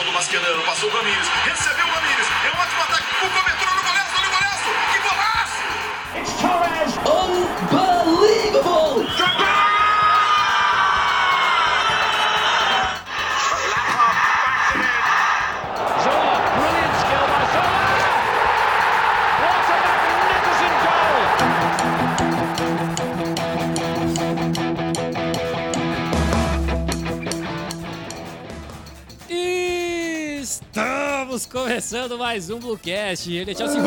marcação do Mascherano, passou o Ramires, recebeu o Ramires, é um ótimo ataque, o cobertor no golaço, olha o golaço, que golaço! It's Torres! Unbelievable! Estamos começando mais um Bluecast. Ele é Chelsea.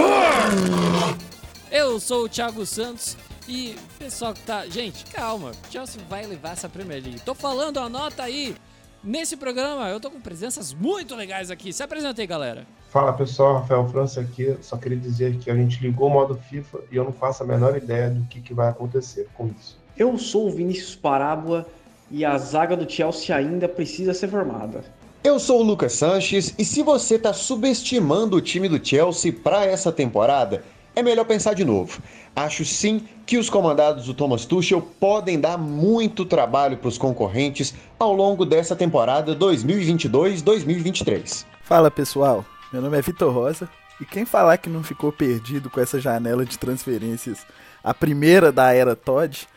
Eu sou o Thiago Santos e pessoal que tá. Gente, calma. Chelsea vai levar essa Premier League. Tô falando, anota aí. Nesse programa eu tô com presenças muito legais aqui. Se apresentei, galera. Fala pessoal, Rafael França aqui. Só queria dizer que a gente ligou o modo FIFA e eu não faço a menor ideia do que, que vai acontecer com isso. Eu sou o Vinícius Parábola e a zaga do Chelsea ainda precisa ser formada. Eu sou o Lucas Sanches e se você está subestimando o time do Chelsea para essa temporada, é melhor pensar de novo. Acho sim que os comandados do Thomas Tuchel podem dar muito trabalho para os concorrentes ao longo dessa temporada 2022-2023. Fala pessoal, meu nome é Vitor Rosa e quem falar que não ficou perdido com essa janela de transferências, a primeira da era Todd,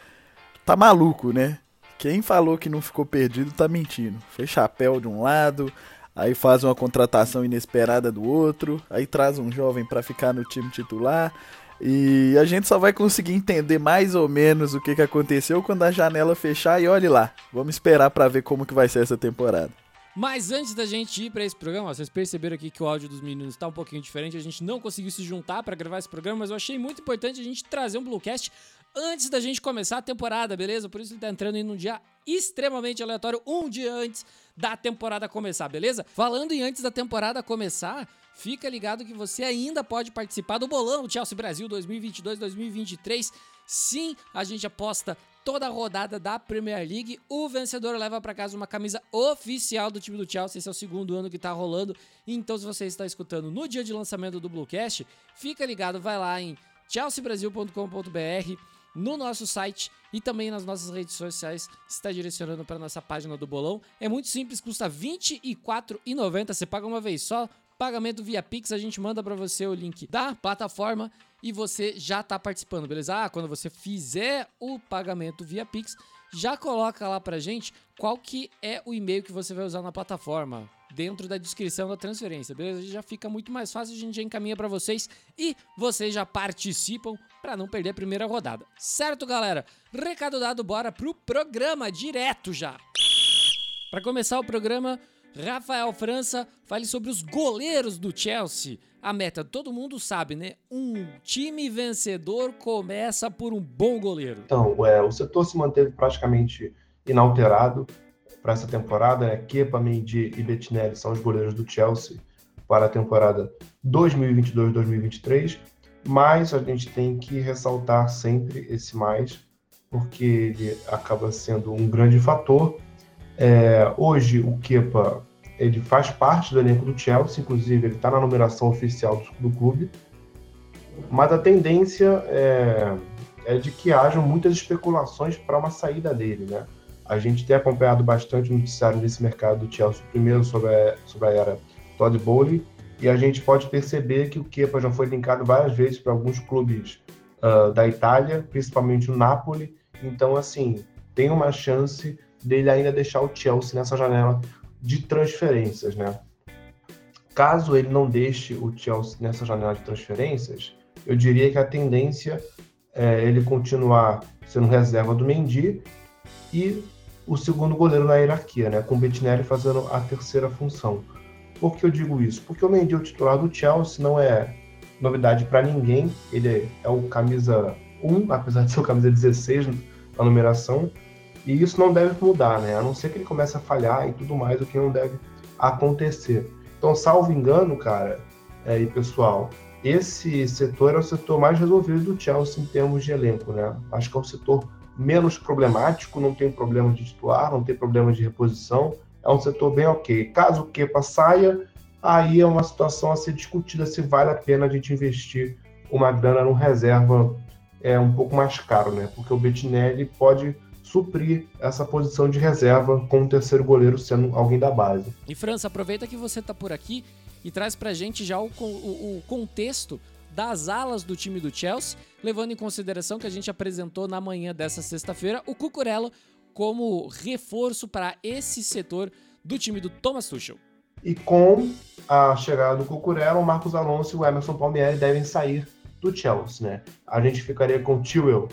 tá maluco, né? Quem falou que não ficou perdido tá mentindo. Fez chapéu de um lado, aí faz uma contratação inesperada do outro, aí traz um jovem para ficar no time titular. E a gente só vai conseguir entender mais ou menos o que, que aconteceu quando a janela fechar e olhe lá. Vamos esperar para ver como que vai ser essa temporada. Mas antes da gente ir para esse programa, ó, vocês perceberam aqui que o áudio dos meninos está um pouquinho diferente. A gente não conseguiu se juntar para gravar esse programa, mas eu achei muito importante a gente trazer um Bluecast antes da gente começar a temporada, beleza? Por isso ele tá entrando em um dia extremamente aleatório, um dia antes da temporada começar, beleza? Falando em antes da temporada começar, fica ligado que você ainda pode participar do bolão Chelsea Brasil 2022-2023. Sim, a gente aposta toda a rodada da Premier League. O vencedor leva para casa uma camisa oficial do time do Chelsea. Esse é o segundo ano que tá rolando. Então, se você está escutando no dia de lançamento do Bluecast, fica ligado, vai lá em chelseabrasil.com.br no nosso site e também nas nossas redes sociais, está direcionando para nossa página do bolão. É muito simples, custa R$ 24,90. Você paga uma vez só, pagamento via Pix, a gente manda para você o link da plataforma e você já está participando, beleza? Ah, quando você fizer o pagamento via Pix, já coloca lá pra gente qual que é o e-mail que você vai usar na plataforma dentro da descrição da transferência, beleza? Já fica muito mais fácil, a gente já encaminha para vocês e vocês já participam para não perder a primeira rodada. Certo, galera? Recado dado, bora pro programa direto já. Para começar o programa, Rafael França, fale sobre os goleiros do Chelsea. A meta, todo mundo sabe, né? Um time vencedor começa por um bom goleiro. Então, é, o setor se manteve praticamente inalterado para essa temporada. Né? Kepa, Mendy e Bettinelli são os goleiros do Chelsea para a temporada 2022-2023. Mas a gente tem que ressaltar sempre esse mais, porque ele acaba sendo um grande fator. É, hoje o Kepa ele faz parte do elenco do Chelsea, inclusive ele está na numeração oficial do, do, clube, mas a tendência é, é de que hajam muitas especulações para uma saída dele, né? A gente tem acompanhado bastante o noticiário desse mercado do Chelsea, primeiro sobre a, sobre a era Todd Bowley, e a gente pode perceber que o Kepa já foi linkado várias vezes para alguns clubes uh, da Itália, principalmente o Napoli. Então, assim, tem uma chance dele ainda deixar o Chelsea nessa janela de transferências, né? Caso ele não deixe o Chelsea nessa janela de transferências, eu diria que a tendência é ele continuar sendo reserva do Mendy e o segundo goleiro na hierarquia, né? Com o Bettinelli fazendo a terceira função. Por que eu digo isso? Porque o Mendy, o titular do Chelsea, não é novidade para ninguém. Ele é o camisa 1, apesar de ser o camisa 16 na numeração. E isso não deve mudar, né? A não ser que ele comece a falhar e tudo mais, o que não deve acontecer. Então, salvo engano, cara, é, e pessoal, esse setor é o setor mais resolvido do Chelsea em termos de elenco, né? Acho que é o setor menos problemático, não tem problema de titular, não tem problema de reposição, é um setor bem ok. Caso o Kepa saia, aí é uma situação a ser discutida se vale a pena a gente investir uma grana no reserva é um pouco mais caro, né? Porque o Bettinelli pode suprir essa posição de reserva com o terceiro goleiro sendo alguém da base. E França, aproveita que você tá por aqui e traz pra gente já o, o, o contexto das alas do time do Chelsea, levando em consideração que a gente apresentou na manhã dessa sexta-feira o Cucurella como reforço para esse setor do time do Thomas Tuchel. E com a chegada do Cucurella, o Marcos Alonso e o Emerson Palmieri devem sair do Chelsea, né? A gente ficaria com o Tewell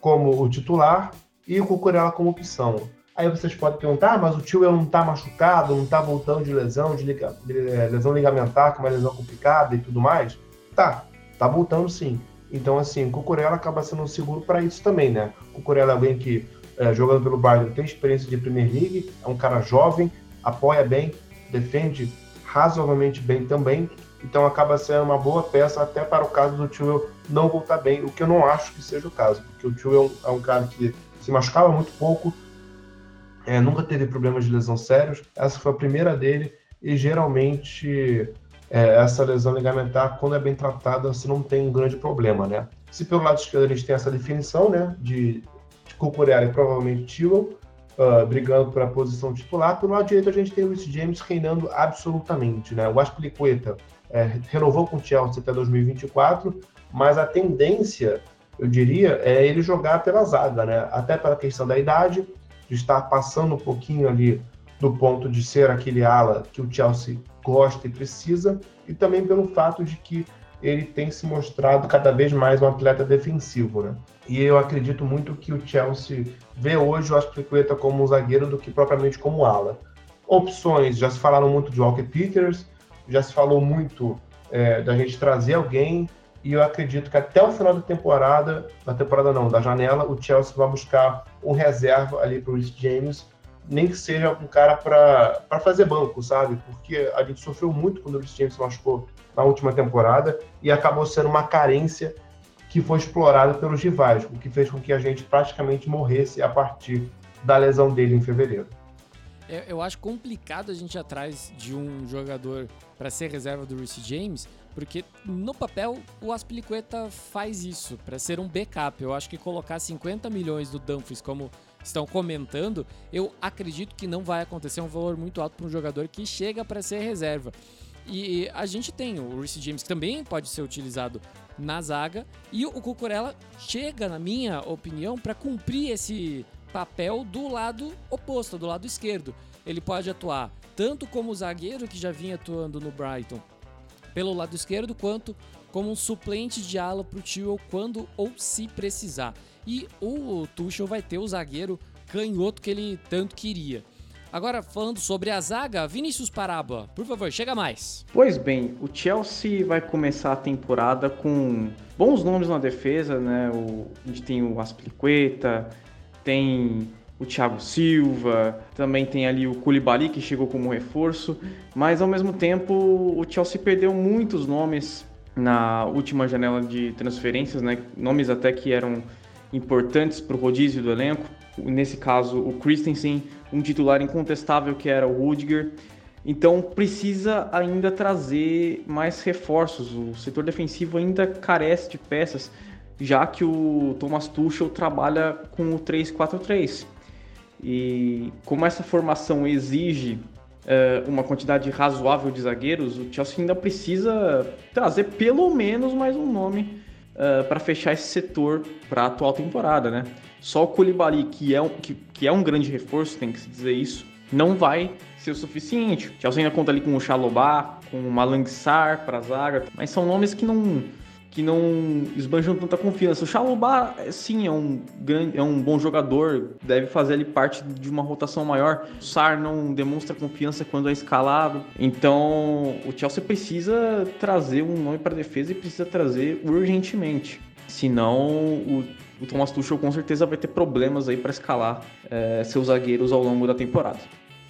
como o titular e o Cucurella como opção. Aí vocês podem perguntar, ah, mas o Tewell não está machucado, não está voltando de lesão, de, liga, de é, lesão ligamentar, que é uma lesão complicada e tudo mais? Tá, tá voltando sim. Então, assim, o Cucurella acaba sendo um seguro para isso também, né? O Cucurella é alguém que, é, jogando pelo Bayern, tem experiência de Premier League, é um cara jovem, apoia bem, defende razoavelmente bem também, então acaba sendo uma boa peça até para o caso do Tio não voltar bem, o que eu não acho que seja o caso, porque o Tio é um cara que se machucava muito pouco, é, nunca teve problemas de lesão sérios, essa foi a primeira dele, e geralmente é, essa lesão ligamentar, quando é bem tratada, você não tem um grande problema, né? Se pelo lado esquerdo gente tem essa definição, né, de, de Cucurella e provavelmente Tio, uh, brigando por a posição titular. Pelo lado direito, a gente tem o Luiz James reinando absolutamente. Né? O Aspilicueta é, renovou com o Chelsea até 2024, mas a tendência, eu diria, é ele jogar pela zaga, né? até pela questão da idade, de estar passando um pouquinho ali do ponto de ser aquele ala que o Chelsea gosta e precisa, e também pelo fato de que ele tem se mostrado cada vez mais um atleta defensivo, né? E eu acredito muito que o Chelsea vê hoje o Aspilicueta como um zagueiro do que propriamente como ala. Opções, já se falaram muito de Walker Peters, já se falou muito é, da gente trazer alguém, e eu acredito que até o final da temporada, da temporada não, da janela, o Chelsea vai buscar um reserva ali para o James, nem que seja um cara para fazer banco, sabe? Porque a gente sofreu muito quando o Rhys James se machucou na última temporada e acabou sendo uma carência que foi explorada pelos rivais, o que fez com que a gente praticamente morresse a partir da lesão dele em fevereiro. Eu, eu acho complicado a gente ir atrás de um jogador para ser reserva do Reece James, porque no papel o Aspilicueta faz isso, para ser um backup. Eu acho que colocar 50 milhões do Dumfries como estão comentando, eu acredito que não vai acontecer um valor muito alto para um jogador que chega para ser reserva. E a gente tem o Reece James que também pode ser utilizado na zaga e o Cucurella chega, na minha opinião, para cumprir esse papel do lado oposto, do lado esquerdo. Ele pode atuar tanto como zagueiro que já vinha atuando no Brighton pelo lado esquerdo, quanto como um suplente de ala para o Tio quando ou se precisar. E o Tuchel vai ter o zagueiro canhoto que ele tanto queria. Agora, falando sobre a zaga, Vinícius Parábola, por favor, chega mais. Pois bem, o Chelsea vai começar a temporada com bons nomes na defesa, né? O, a gente tem o Aspilicueta, tem o Thiago Silva, também tem ali o Koulibaly que chegou como reforço, mas ao mesmo tempo o Chelsea perdeu muitos nomes na última janela de transferências, né? Nomes até que eram importantes para o rodízio do elenco. Nesse caso, o Christensen, um titular incontestável que era o Rudiger. Então precisa ainda trazer mais reforços. O setor defensivo ainda carece de peças, já que o Thomas Tuchel trabalha com o 3-4-3. E como essa formação exige uh, uma quantidade razoável de zagueiros, o Chelsea ainda precisa trazer pelo menos mais um nome uh, para fechar esse setor para a atual temporada, né? Só o Koulibaly, que é, um, que, que é um grande reforço, tem que se dizer isso, não vai ser o suficiente. O Chelsea ainda conta ali com o Chalobah, com o Malang Sarr para zaga, mas são nomes que não que não esbanjam tanta confiança. O Chalobah, sim, é um, grande, é um bom jogador, deve fazer ali parte de uma rotação maior. O Sar não demonstra confiança quando é escalado. Então, o Chelsea precisa trazer um nome para defesa e precisa trazer urgentemente. Senão, o, o Thomas Tuchel com certeza vai ter problemas aí para escalar é, seus zagueiros ao longo da temporada.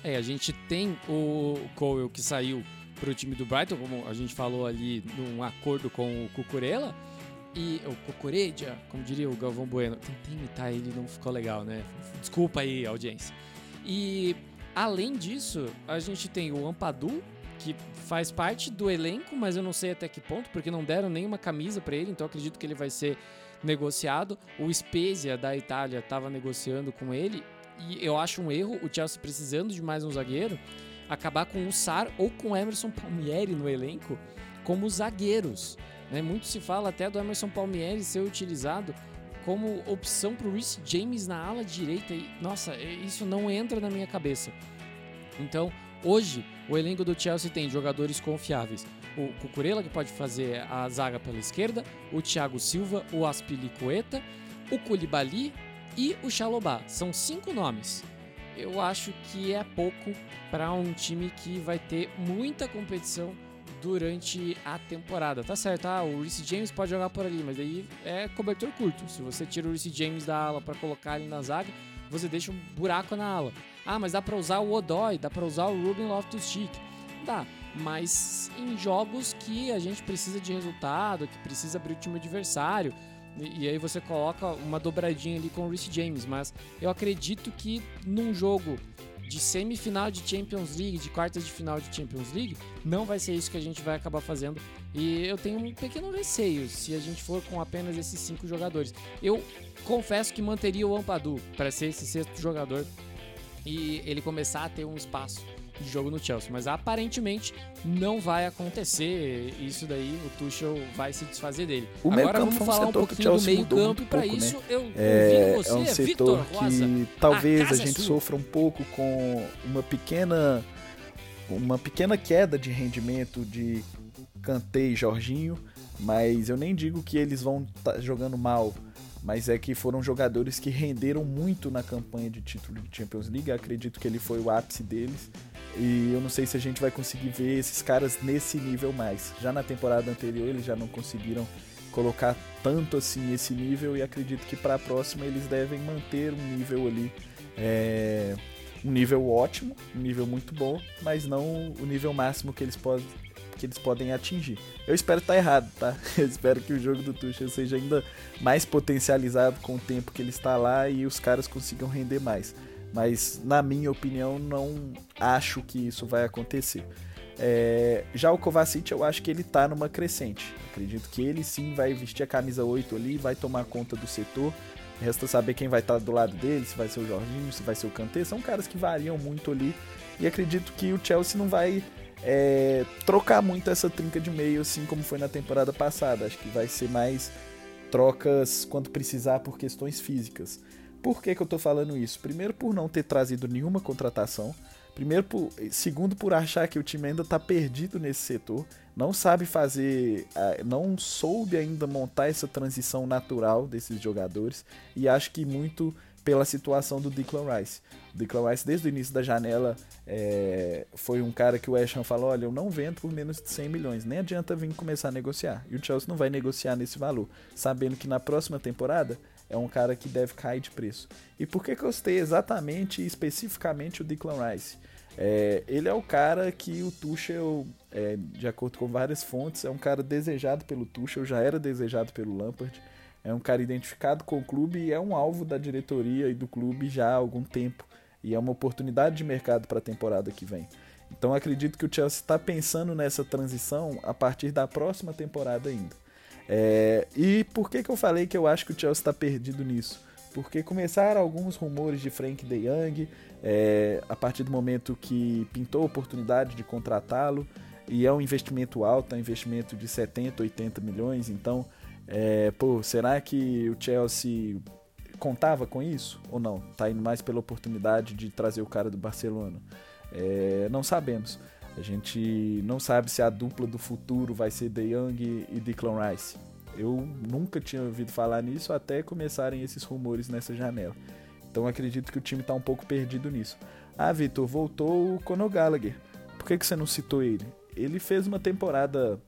É, a gente tem o Cole que saiu para o time do Brighton, como a gente falou ali num acordo com o Cucurella. E o Cucuredia, como diria o Galvão Bueno, tentei imitar ele não ficou legal, né? Desculpa aí, audiência. E além disso, a gente tem o Ampadu, que faz parte do elenco, mas eu não sei até que ponto, porque não deram nenhuma camisa para ele, então acredito que ele vai ser negociado. O Spezia da Itália estava negociando com ele e eu acho um erro o Chelsea precisando de mais um zagueiro acabar com o Sar ou com o Emerson Palmieri no elenco como zagueiros. Né? Muito se fala até do Emerson Palmieri ser utilizado como opção para o Reece James na ala direita. E, nossa, isso não entra na minha cabeça. Então, hoje, o elenco do Chelsea tem jogadores confiáveis. O Cucurella, que pode fazer a zaga pela esquerda, o Thiago Silva, o Aspilicueta, o Koulibaly e o Chalobah. São cinco nomes. Eu acho que é pouco para um time que vai ter muita competição durante a temporada. Tá certo, ah, o Reece James pode jogar por ali, mas aí é cobertor curto. Se você tira o Reece James da ala para colocar ele na zaga, você deixa um buraco na ala. Ah, mas dá para usar o Odoi, dá para usar o Ruben Loftus-Cheek. Dá, mas em jogos que a gente precisa de resultado, que precisa abrir o time adversário, e, e aí você coloca uma dobradinha ali com o Reece James, mas eu acredito que num jogo de semifinal de Champions League, de quartas de final de Champions League, não vai ser isso que a gente vai acabar fazendo. E eu tenho um pequeno receio se a gente for com apenas esses cinco jogadores. Eu confesso que manteria o Ampadu para ser esse sexto jogador e ele começar a ter um espaço de jogo no Chelsea, mas aparentemente não vai acontecer isso daí, o Tuchel vai se desfazer dele. O Agora vamos um falar um o pouquinho do meio campo e para pouco, isso né? eu É, você, é um setor Vitor Rosa. que talvez casa a é gente sua. sofra um pouco com uma pequena uma pequena queda de rendimento de Kanté e Jorginho, mas eu nem digo que eles vão estar jogando mal, mas é que foram jogadores que renderam muito na campanha de título de Champions League, acredito que ele foi o ápice deles. E eu não sei se a gente vai conseguir ver esses caras nesse nível mais. Já na temporada anterior eles já não conseguiram colocar tanto assim esse nível e acredito que para a próxima eles devem manter um nível ali é, um nível ótimo, um nível muito bom, mas não o nível máximo que eles podem que eles podem atingir. Eu espero estar errado, tá? Eu espero que o jogo do Tuchel seja ainda mais potencializado com o tempo que ele está lá e os caras consigam render mais. Mas na minha opinião não acho que isso vai acontecer. É, já o Kovacic eu acho que ele tá numa crescente. Acredito que ele sim vai vestir a camisa 8 ali, vai tomar conta do setor. Resta saber quem vai estar do lado dele, se vai ser o Jorginho, se vai ser o Kanté. São caras que variam muito ali. E acredito que o Chelsea não vai é, trocar muito essa trinca de meio, assim como foi na temporada passada. Acho que vai ser mais trocas quando precisar por questões físicas. Por que, que eu tô falando isso? Primeiro, por não ter trazido nenhuma contratação. Primeiro, por, segundo, por achar que o time ainda tá perdido nesse setor. Não sabe fazer. ah, Não soube ainda montar essa transição natural desses jogadores. E acho que muito pela situação do Declan Rice. O Declan Rice, desde o início da janela, é, foi um cara que o West falou: olha, eu não vendo por menos de 100 milhões, nem adianta vir começar a negociar. E o Chelsea não vai negociar nesse valor, sabendo que na próxima temporada é um cara que deve cair de preço. E por que, que eu citei exatamente e especificamente o Declan Rice? É, ele é o cara que o Tuchel, é, de acordo com várias fontes, é um cara desejado pelo Tuchel, já era desejado pelo Lampard. É um cara identificado com o clube e é um alvo da diretoria e do clube já há algum tempo. E é uma oportunidade de mercado para a temporada que vem. Então acredito que o Chelsea está pensando nessa transição a partir da próxima temporada ainda. É, e por que, que eu falei que eu acho que o Chelsea está perdido nisso? Porque começaram alguns rumores de Frank De Jong é, a partir do momento que pintou a oportunidade de contratá-lo. E é um investimento alto, é um investimento de 70, 80 milhões. Então, é, pô, será que o Chelsea contava com isso ou não? Tá indo mais pela oportunidade de trazer o cara do Barcelona? É, não sabemos. A gente não sabe se a dupla do futuro vai ser De Jong e Declan Rice. Eu nunca tinha ouvido falar nisso até começarem esses rumores nessa janela. Então acredito que o time está um pouco perdido nisso. Ah, Vitor, voltou o Conor Gallagher. Por que, que você não citou ele? Ele fez uma temporada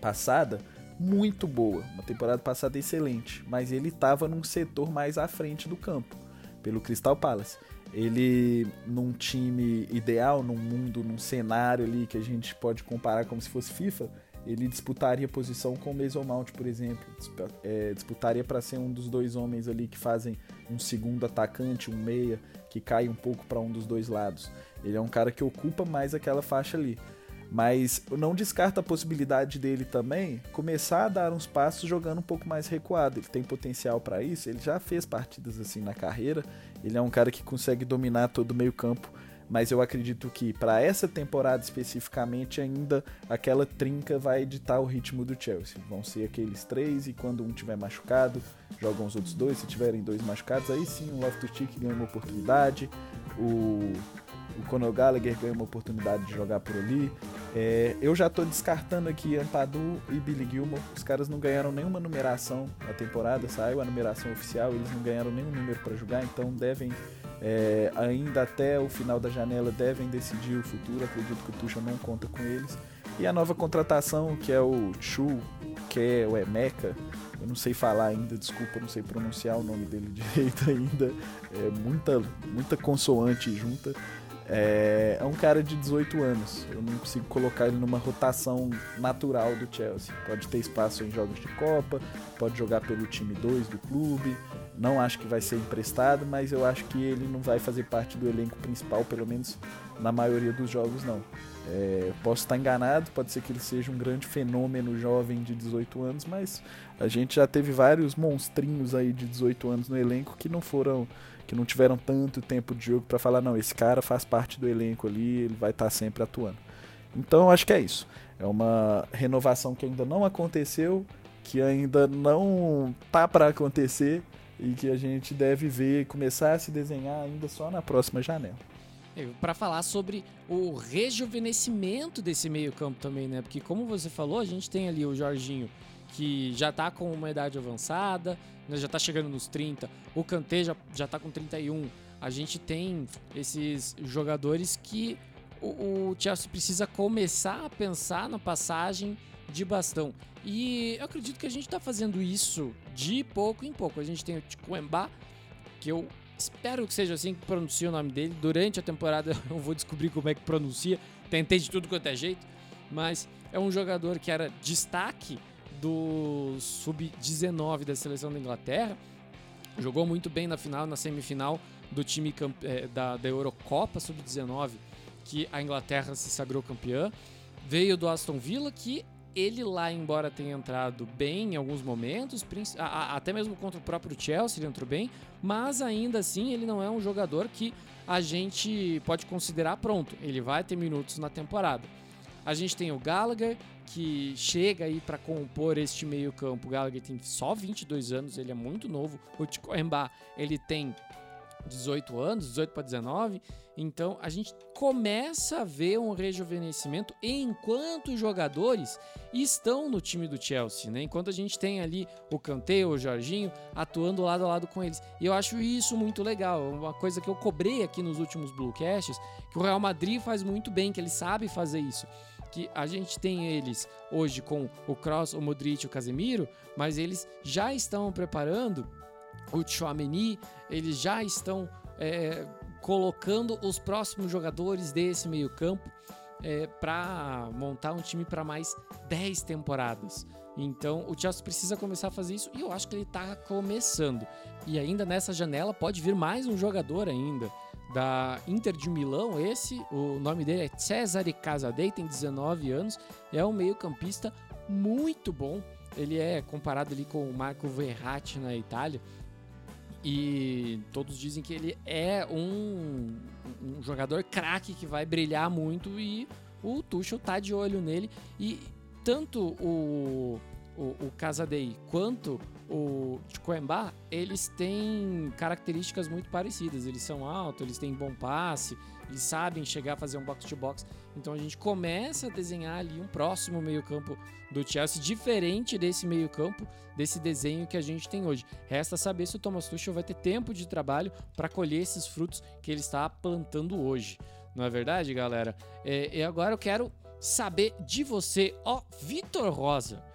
passada muito boa, uma temporada passada excelente, mas ele estava num setor mais à frente do campo, pelo Crystal Palace. Ele, num time ideal, num mundo, num cenário ali que a gente pode comparar como se fosse FIFA, ele disputaria posição com o Mason Mount, por exemplo. É, disputaria para ser um dos dois homens ali que fazem um segundo atacante, um meia, que cai um pouco para um dos dois lados. Ele é um cara que ocupa mais aquela faixa ali. Mas não descarta a possibilidade dele também começar a dar uns passos jogando um pouco mais recuado. Ele tem potencial para isso, ele já fez partidas assim na carreira. Ele é um cara que consegue dominar todo o meio-campo mas eu acredito que para essa temporada especificamente ainda aquela trinca vai ditar o ritmo do Chelsea. Vão ser aqueles três e quando um tiver machucado, jogam os outros dois. Se tiverem dois machucados, aí sim o Loftus-Cheek ganha uma oportunidade, o, o Conor Gallagher ganha uma oportunidade de jogar por ali. É, eu já estou descartando aqui Ampadu e Billy Gilmore. Os caras não ganharam nenhuma numeração na temporada, saiu a numeração oficial, eles não ganharam nenhum número para jogar, então devem é, ainda até o final da janela devem decidir o futuro. Acredito que o Tuchel não conta com eles. E a nova contratação, que é o Chu, que é o Emeka, eu não sei falar ainda, desculpa, não sei pronunciar o nome dele direito ainda. É muita, muita consoante junta. É, é, um cara de 18 anos. Eu não consigo colocar ele numa rotação natural do Chelsea. Pode ter espaço em jogos de Copa, pode jogar pelo time 2 do clube, não acho que vai ser emprestado, mas eu acho que ele não vai fazer parte do elenco principal, pelo menos na maioria dos jogos, não. É, posso estar enganado, pode ser que ele seja um grande fenômeno jovem de 18 anos, mas a gente já teve vários monstrinhos aí de 18 anos no elenco que não foram, que não tiveram tanto tempo de jogo para falar, não, esse cara faz parte do elenco ali, ele vai estar sempre atuando. Então acho que é isso. É uma renovação que ainda não aconteceu, que ainda não tá para acontecer e que a gente deve ver começar a se desenhar ainda só na próxima janela. Para falar sobre o rejuvenescimento desse meio-campo também, né? Porque como você falou, a gente tem ali o Jorginho que já tá com uma idade avançada, né? já tá chegando nos 30, o Kanté já, já tá com 31. A gente tem esses jogadores que o, o Chelsea precisa começar a pensar na passagem de bastão. E eu acredito que a gente está fazendo isso de pouco em pouco. A gente tem o Ticuemba, que eu espero que seja assim que pronuncia o nome dele. Durante a temporada eu vou descobrir como é que pronuncia. Tentei de tudo quanto é jeito, mas é um jogador que era destaque do sub-19 da seleção da Inglaterra. Jogou muito bem na final, na semifinal do time é, da, da Eurocopa sub-19, que a Inglaterra se sagrou campeã. Veio do Aston Villa, que ele lá, embora tenha entrado bem em alguns momentos, até mesmo contra o próprio Chelsea ele entrou bem, mas ainda assim ele não é um jogador que a gente pode considerar pronto. Ele vai ter minutos na temporada. A gente tem o Gallagher, que chega aí para compor este meio-campo. Gallagher tem só 22 anos, ele é muito novo. O Ticoemba, ele tem 18 anos, 18 para 19. Então a gente começa a ver um rejuvenescimento enquanto os jogadores estão no time do Chelsea, né? Enquanto a gente tem ali o Kanté, o Jorginho atuando lado a lado com eles. E eu acho isso muito legal, uma coisa que eu cobrei aqui nos últimos Bluecasts, que o Real Madrid faz muito bem, que ele sabe fazer isso que a gente tem eles hoje com o Cross, o Modric, o Casemiro, mas eles já estão preparando o Chouameni, eles já estão é, colocando os próximos jogadores desse meio campo é, para montar um time para mais 10 temporadas. Então o Chelsea precisa começar a fazer isso e eu acho que ele está começando. E ainda nessa janela pode vir mais um jogador ainda da Inter de Milão. Esse, o nome dele é Cesare Casadei, tem 19 anos, é um meio-campista muito bom. Ele é comparado ali com o Marco Verratti na Itália. E todos dizem que ele é um, um jogador craque que vai brilhar muito e o Tuchel tá de olho nele. E tanto o, o, o Casadei quanto o Coembá, eles têm características muito parecidas. Eles são altos, eles têm bom passe, eles sabem chegar a fazer um box-to-box. Então a gente começa a desenhar ali um próximo meio-campo do Chelsea, diferente desse meio-campo, desse desenho que a gente tem hoje. Resta saber se o Thomas Tuchel vai ter tempo de trabalho para colher esses frutos que ele está plantando hoje. Não é verdade, galera? É, e agora eu quero saber de você, ó, Vitor Rosa.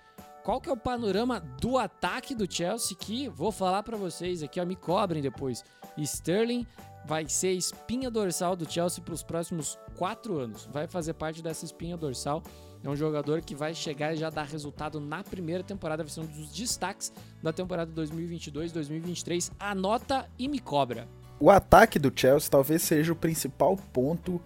Qual que é o panorama do ataque do Chelsea que vou falar para vocês aqui, ó, me cobrem depois. Sterling vai ser espinha dorsal do Chelsea para os próximos quatro anos. Vai fazer parte dessa espinha dorsal. É um jogador que vai chegar e já dar resultado na primeira temporada, vai ser um dos destaques da temporada 2022-2023. Anota e me cobra. O ataque do Chelsea talvez seja o principal ponto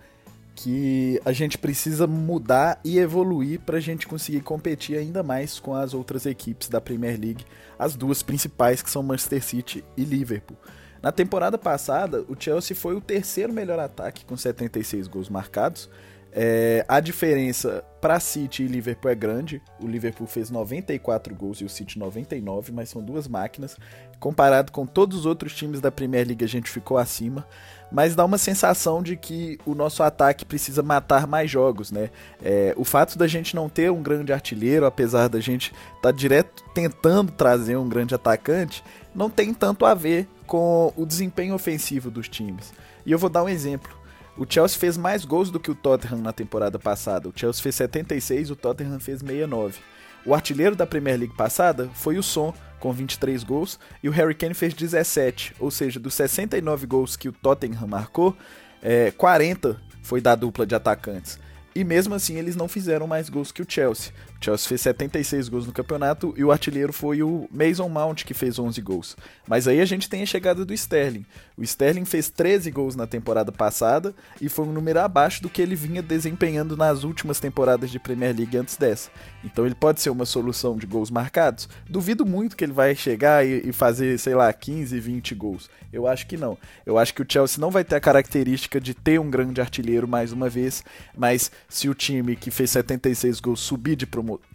que a gente precisa mudar e evoluir para a gente conseguir competir ainda mais com as outras equipes da Premier League, as duas principais que são Manchester City e Liverpool. Na temporada passada, o Chelsea foi o terceiro melhor ataque com 76 gols marcados. É, a diferença para City e Liverpool é grande. O Liverpool fez 94 gols e o City 99, mas são duas máquinas. Comparado com todos os outros times da Premier League, a gente ficou acima mas dá uma sensação de que o nosso ataque precisa matar mais jogos, né? É, o fato da gente não ter um grande artilheiro, apesar da gente estar tá direto tentando trazer um grande atacante, não tem tanto a ver com o desempenho ofensivo dos times. E eu vou dar um exemplo. O Chelsea fez mais gols do que o Tottenham na temporada passada. O Chelsea fez 76, o Tottenham fez 69. O artilheiro da Premier League passada foi o Son, com 23 gols, e o Harry Kane fez 17, ou seja, dos 69 gols que o Tottenham marcou, é, 40 foi da dupla de atacantes. E mesmo assim eles não fizeram mais gols que o Chelsea. O Chelsea fez 76 gols no campeonato e o artilheiro foi o Mason Mount que fez 11 gols. Mas aí a gente tem a chegada do Sterling. O Sterling fez 13 gols na temporada passada e foi um número abaixo do que ele vinha desempenhando nas últimas temporadas de Premier League antes dessa. Então ele pode ser uma solução de gols marcados? Duvido muito que ele vai chegar e, fazer, sei lá, 15, 20 gols. Eu acho que não. Eu acho que o Chelsea não vai ter a característica de ter um grande artilheiro mais uma vez, mas se o time que fez 76 gols subir de,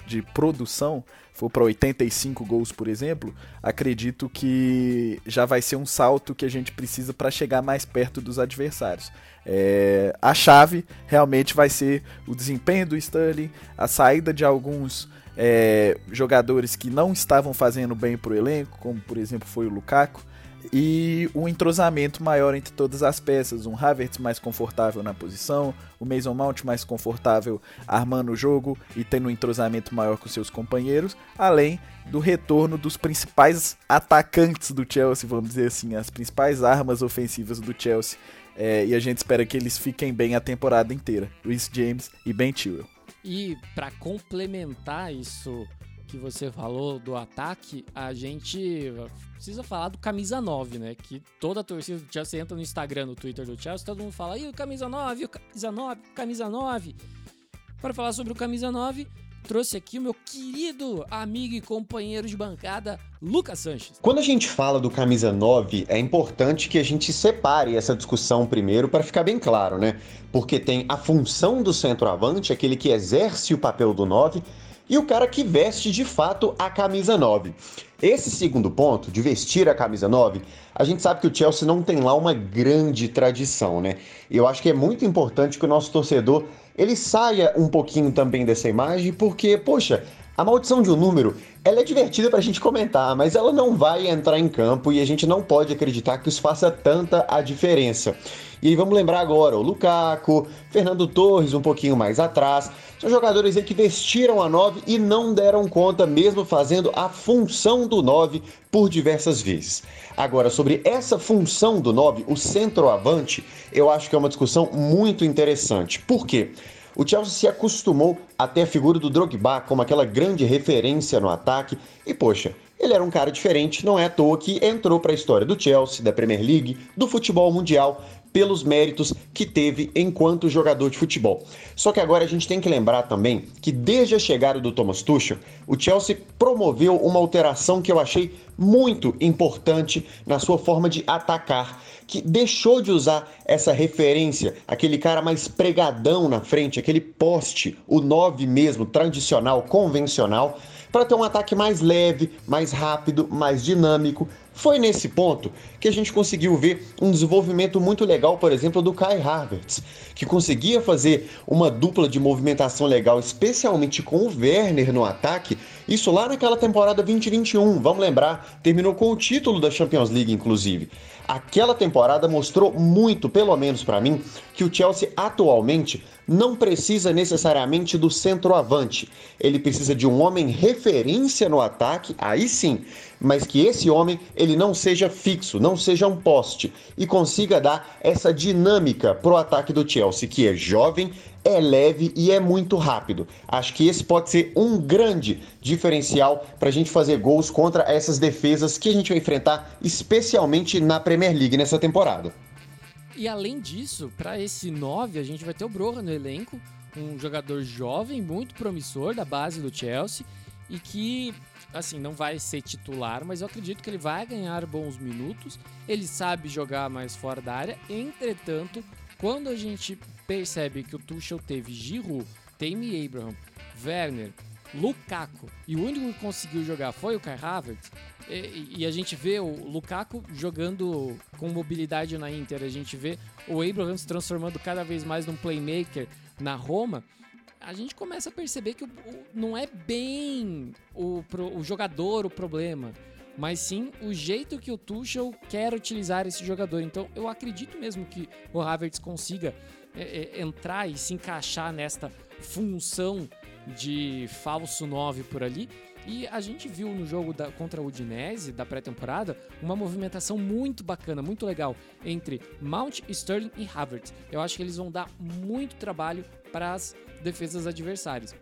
de produção, for para 85 gols, por exemplo, acredito que já vai ser um salto que a gente precisa para chegar mais perto dos adversários. É, a chave realmente vai ser o desempenho do Sterling, a saída de alguns é, jogadores que não estavam fazendo bem para o elenco, como por exemplo foi o Lukaku, e um entrosamento maior entre todas as peças, um Havertz mais confortável na posição, o Mason Mount mais confortável armando o jogo e tendo um entrosamento maior com seus companheiros, além do retorno dos principais atacantes do Chelsea, vamos dizer assim, as principais armas ofensivas do Chelsea, é, e a gente espera que eles fiquem bem a temporada inteira, Rhys James e Ben Chilwell. E para complementar isso que você falou do ataque, a gente precisa falar do camisa 9, né? Que toda a torcida do Chelsea entra no Instagram, no Twitter do Chelsea, todo mundo fala, e o camisa 9, o camisa 9, camisa 9. Para falar sobre o camisa 9, trouxe aqui o meu querido amigo e companheiro de bancada, Lucas Sanches. Quando a gente fala do camisa 9, é importante que a gente separe essa discussão primeiro para ficar bem claro, né? Porque tem a função do centroavante, aquele que exerce o papel do 9, e o cara que veste de fato a camisa 9. Esse segundo ponto, de vestir a camisa 9, a gente sabe que o Chelsea não tem lá uma grande tradição, né? Eu acho que é muito importante que o nosso torcedor ele saia um pouquinho também dessa imagem, porque, poxa, a maldição de um número, ela é divertida pra gente comentar, mas ela não vai entrar em campo e a gente não pode acreditar que isso faça tanta a diferença. E vamos lembrar agora, o Lukaku, Fernando Torres um pouquinho mais atrás, são jogadores aí que vestiram a 9 e não deram conta, mesmo fazendo a função do 9 por diversas vezes. Agora, sobre essa função do 9, o centroavante, eu acho que é uma discussão muito interessante. Por quê? O Chelsea se acostumou a ter a figura do Drogba como aquela grande referência no ataque. E, poxa, ele era um cara diferente, não é à toa que entrou para a história do Chelsea, da Premier League, do futebol mundial pelos méritos que teve enquanto jogador de futebol. Só que agora a gente tem que lembrar também que desde a chegada do Thomas Tuchel, o Chelsea promoveu uma alteração que eu achei muito importante na sua forma de atacar, que deixou de usar essa referência, aquele cara mais pregadão na frente, aquele poste, o 9 mesmo, tradicional, convencional, para ter um ataque mais leve, mais rápido, mais dinâmico, foi nesse ponto que a gente conseguiu ver um desenvolvimento muito legal, por exemplo, do Kai Havertz, que conseguia fazer uma dupla de movimentação legal, especialmente com o Werner no ataque. Isso lá naquela temporada 2021, vamos lembrar, terminou com o título da Champions League, inclusive. Aquela temporada mostrou muito, pelo menos para mim, que o Chelsea atualmente não precisa necessariamente do centroavante. Ele precisa de um homem referência no ataque, aí sim, mas que esse homem ele não seja fixo, não seja um poste e consiga dar essa dinâmica pro ataque do Chelsea, que é jovem, é leve e é muito rápido. Acho que esse pode ser um grande diferencial para a gente fazer gols contra essas defesas que a gente vai enfrentar, especialmente na Premier League nessa temporada. E além disso, para esse 9, a gente vai ter o Broha no elenco, um jogador jovem, muito promissor da base do Chelsea e que assim, não vai ser titular, mas eu acredito que ele vai ganhar bons minutos. Ele sabe jogar mais fora da área. Entretanto, quando a gente percebe que o Tuchel teve Giroud, Tammy Abraham, Werner, Lukaku. E o único que conseguiu jogar foi o Kai Havertz, e, e, a gente vê o Lukaku jogando com mobilidade na Inter, a gente vê o Abraham se transformando cada vez mais num playmaker na Roma, a gente começa a perceber que o, o, não é bem o, o jogador o problema, mas sim o jeito que o Tuchel quer utilizar esse jogador. Então eu acredito mesmo que o Havertz consiga é, é, entrar e se encaixar nesta função de falso 9 por ali e a gente viu no jogo da, contra o Udinese, da pré-temporada, uma movimentação muito bacana, muito legal entre Mount, Sterling e Havertz. Eu acho que eles vão dar muito trabalho para as defesas adversárias.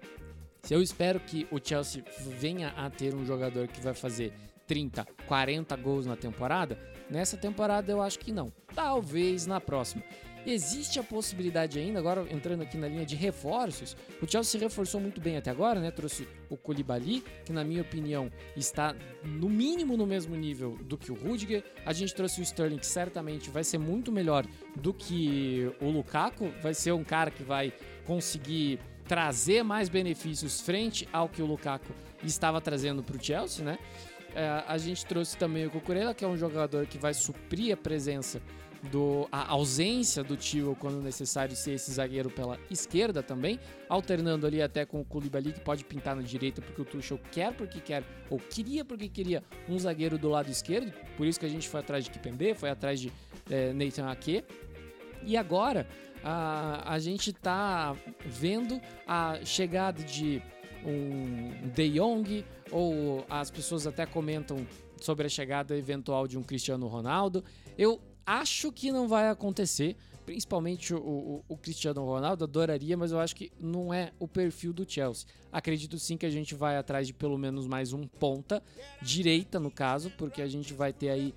Se eu espero que o Chelsea venha a ter um jogador que vai fazer 30, 40 gols na temporada, nessa temporada eu acho que não. Talvez na próxima. Existe a possibilidade ainda, agora entrando aqui na linha de reforços, o Chelsea se reforçou muito bem até agora, né? Trouxe o Koulibaly, que na minha opinião está no mínimo no mesmo nível do que o Rudiger. A gente trouxe o Sterling, que certamente vai ser muito melhor do que o Lukaku, vai ser um cara que vai conseguir trazer mais benefícios frente ao que o Lukaku estava trazendo para o Chelsea, né? É, a gente trouxe também o Cucurella, que é um jogador que vai suprir a presença do, a ausência do Tio quando necessário ser esse zagueiro pela esquerda também, alternando ali até com o Koulibaly que pode pintar na direita porque o Tuchel quer porque quer ou queria porque queria um zagueiro do lado esquerdo, por isso que a gente foi atrás de Kipembe, foi atrás de é, Nathan Ake. E agora a, a gente tá vendo a chegada de um De Jong ou as pessoas até comentam sobre a chegada eventual de um Cristiano Ronaldo. Eu acho que não vai acontecer. Principalmente o, o, o, Cristiano Ronaldo, adoraria, mas eu acho que não é o perfil do Chelsea. Acredito sim que a gente vai atrás de pelo menos mais um ponta, direita no caso, porque a gente vai ter aí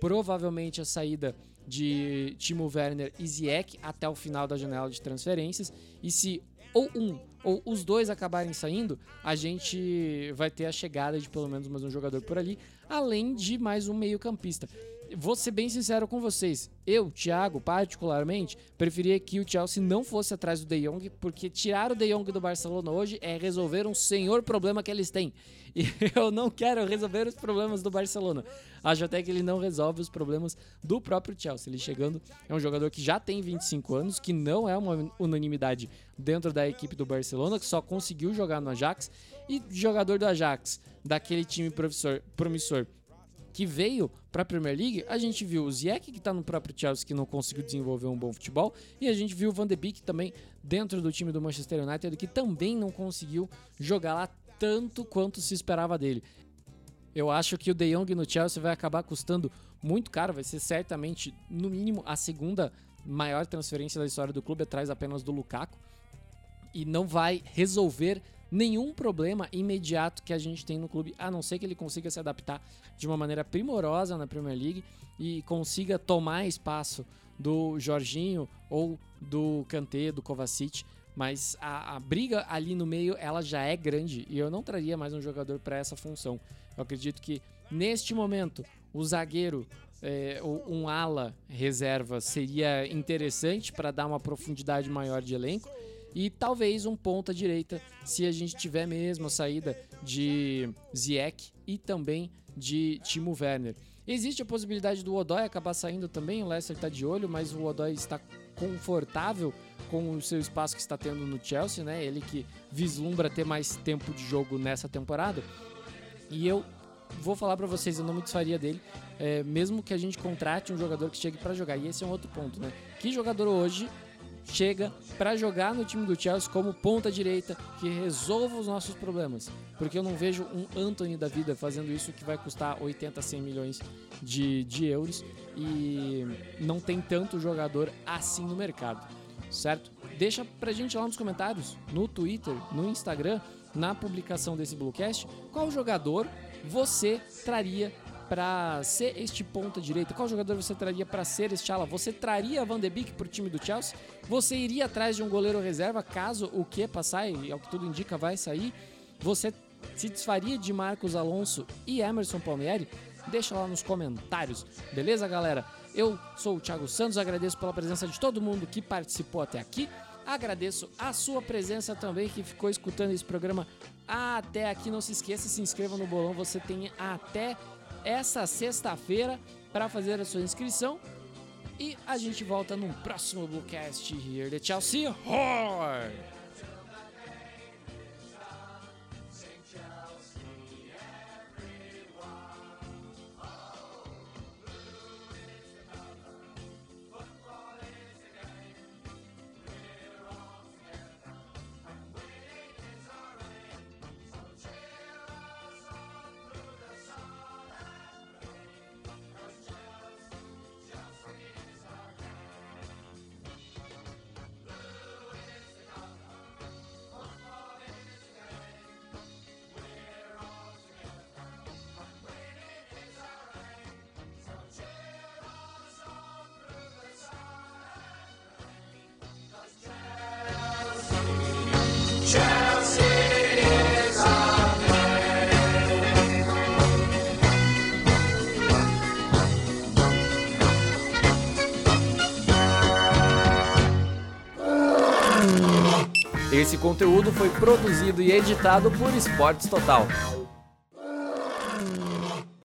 provavelmente a saída de Timo Werner e Ziyech até o final da janela de transferências. E se ou um ou os dois acabarem saindo, a gente vai ter a chegada de pelo menos mais um jogador por ali, além de mais um meio-campista vou ser bem sincero com vocês. Eu, Thiago, particularmente, preferia que o Chelsea não fosse atrás do De Jong, porque tirar o De Jong do Barcelona hoje é resolver um senhor problema que eles têm. E eu não quero resolver os problemas do Barcelona. Acho até que ele não resolve os problemas do próprio Chelsea. Ele chegando é um jogador que já tem 25 anos, que não é uma unanimidade dentro da equipe do Barcelona, que só conseguiu jogar no Ajax. E jogador do Ajax, daquele time promissor que veio para a Premier League, a gente viu o Ziyech, que está no próprio Chelsea, que não conseguiu desenvolver um bom futebol, e a gente viu o Van de Beek também dentro do time do Manchester United, que também não conseguiu jogar lá tanto quanto se esperava dele. Eu acho que o De Jong no Chelsea vai acabar custando muito caro, vai ser certamente, no mínimo, a segunda maior transferência da história do clube, atrás apenas do Lukaku, e não vai resolver nenhum problema imediato que a gente tem no clube, a não ser que ele consiga se adaptar de uma maneira primorosa na Premier League e consiga tomar espaço do Jorginho ou do Kanté, do Kovacic. Mas a, a, briga ali no meio ela já é grande e eu não traria mais um jogador para essa função. Eu acredito que neste momento o zagueiro é, um ala reserva seria interessante para dar uma profundidade maior de elenco e talvez um ponta direita, se a gente tiver mesmo a saída de Ziyech e também de Timo Werner. Existe a possibilidade do Odoi acabar saindo também, o Leicester está de olho, mas o Odoi está confortável com o seu espaço que está tendo no Chelsea, né? Ele que vislumbra ter mais tempo de jogo nessa temporada. E eu vou falar para vocês, eu não me desfaria dele, é, mesmo que a gente contrate um jogador que chegue para jogar. E esse é um outro ponto, né? Que jogador hoje chega para jogar no time do Chelsea como ponta direita que resolva os nossos problemas. Porque eu não vejo um Anthony da vida fazendo isso que vai custar 80, 100 milhões de, de euros e não tem tanto jogador assim no mercado, certo? Deixa pra gente lá nos comentários, no Twitter, no Instagram, na publicação desse Bluecast, qual jogador você traria para ser este ponta direita? Qual jogador você traria para ser este ala? Você traria Van de Beek pro time do Chelsea? Você iria atrás de um goleiro reserva caso o que passar e ao que tudo indica vai sair? Você se desfaria de Marcos Alonso e Emerson Palmieri? Deixa lá nos comentários, beleza, galera? Eu sou o Thiago Santos, agradeço pela presença de todo mundo que participou até aqui. Agradeço a sua presença também que ficou escutando esse programa até aqui. Não se esqueça, se inscreva no bolão. Você tem até essa sexta-feira para fazer a sua inscrição. E a gente volta num próximo Bluecast here the Chelsea Roar! Conteúdo foi produzido e editado por Esportes Total.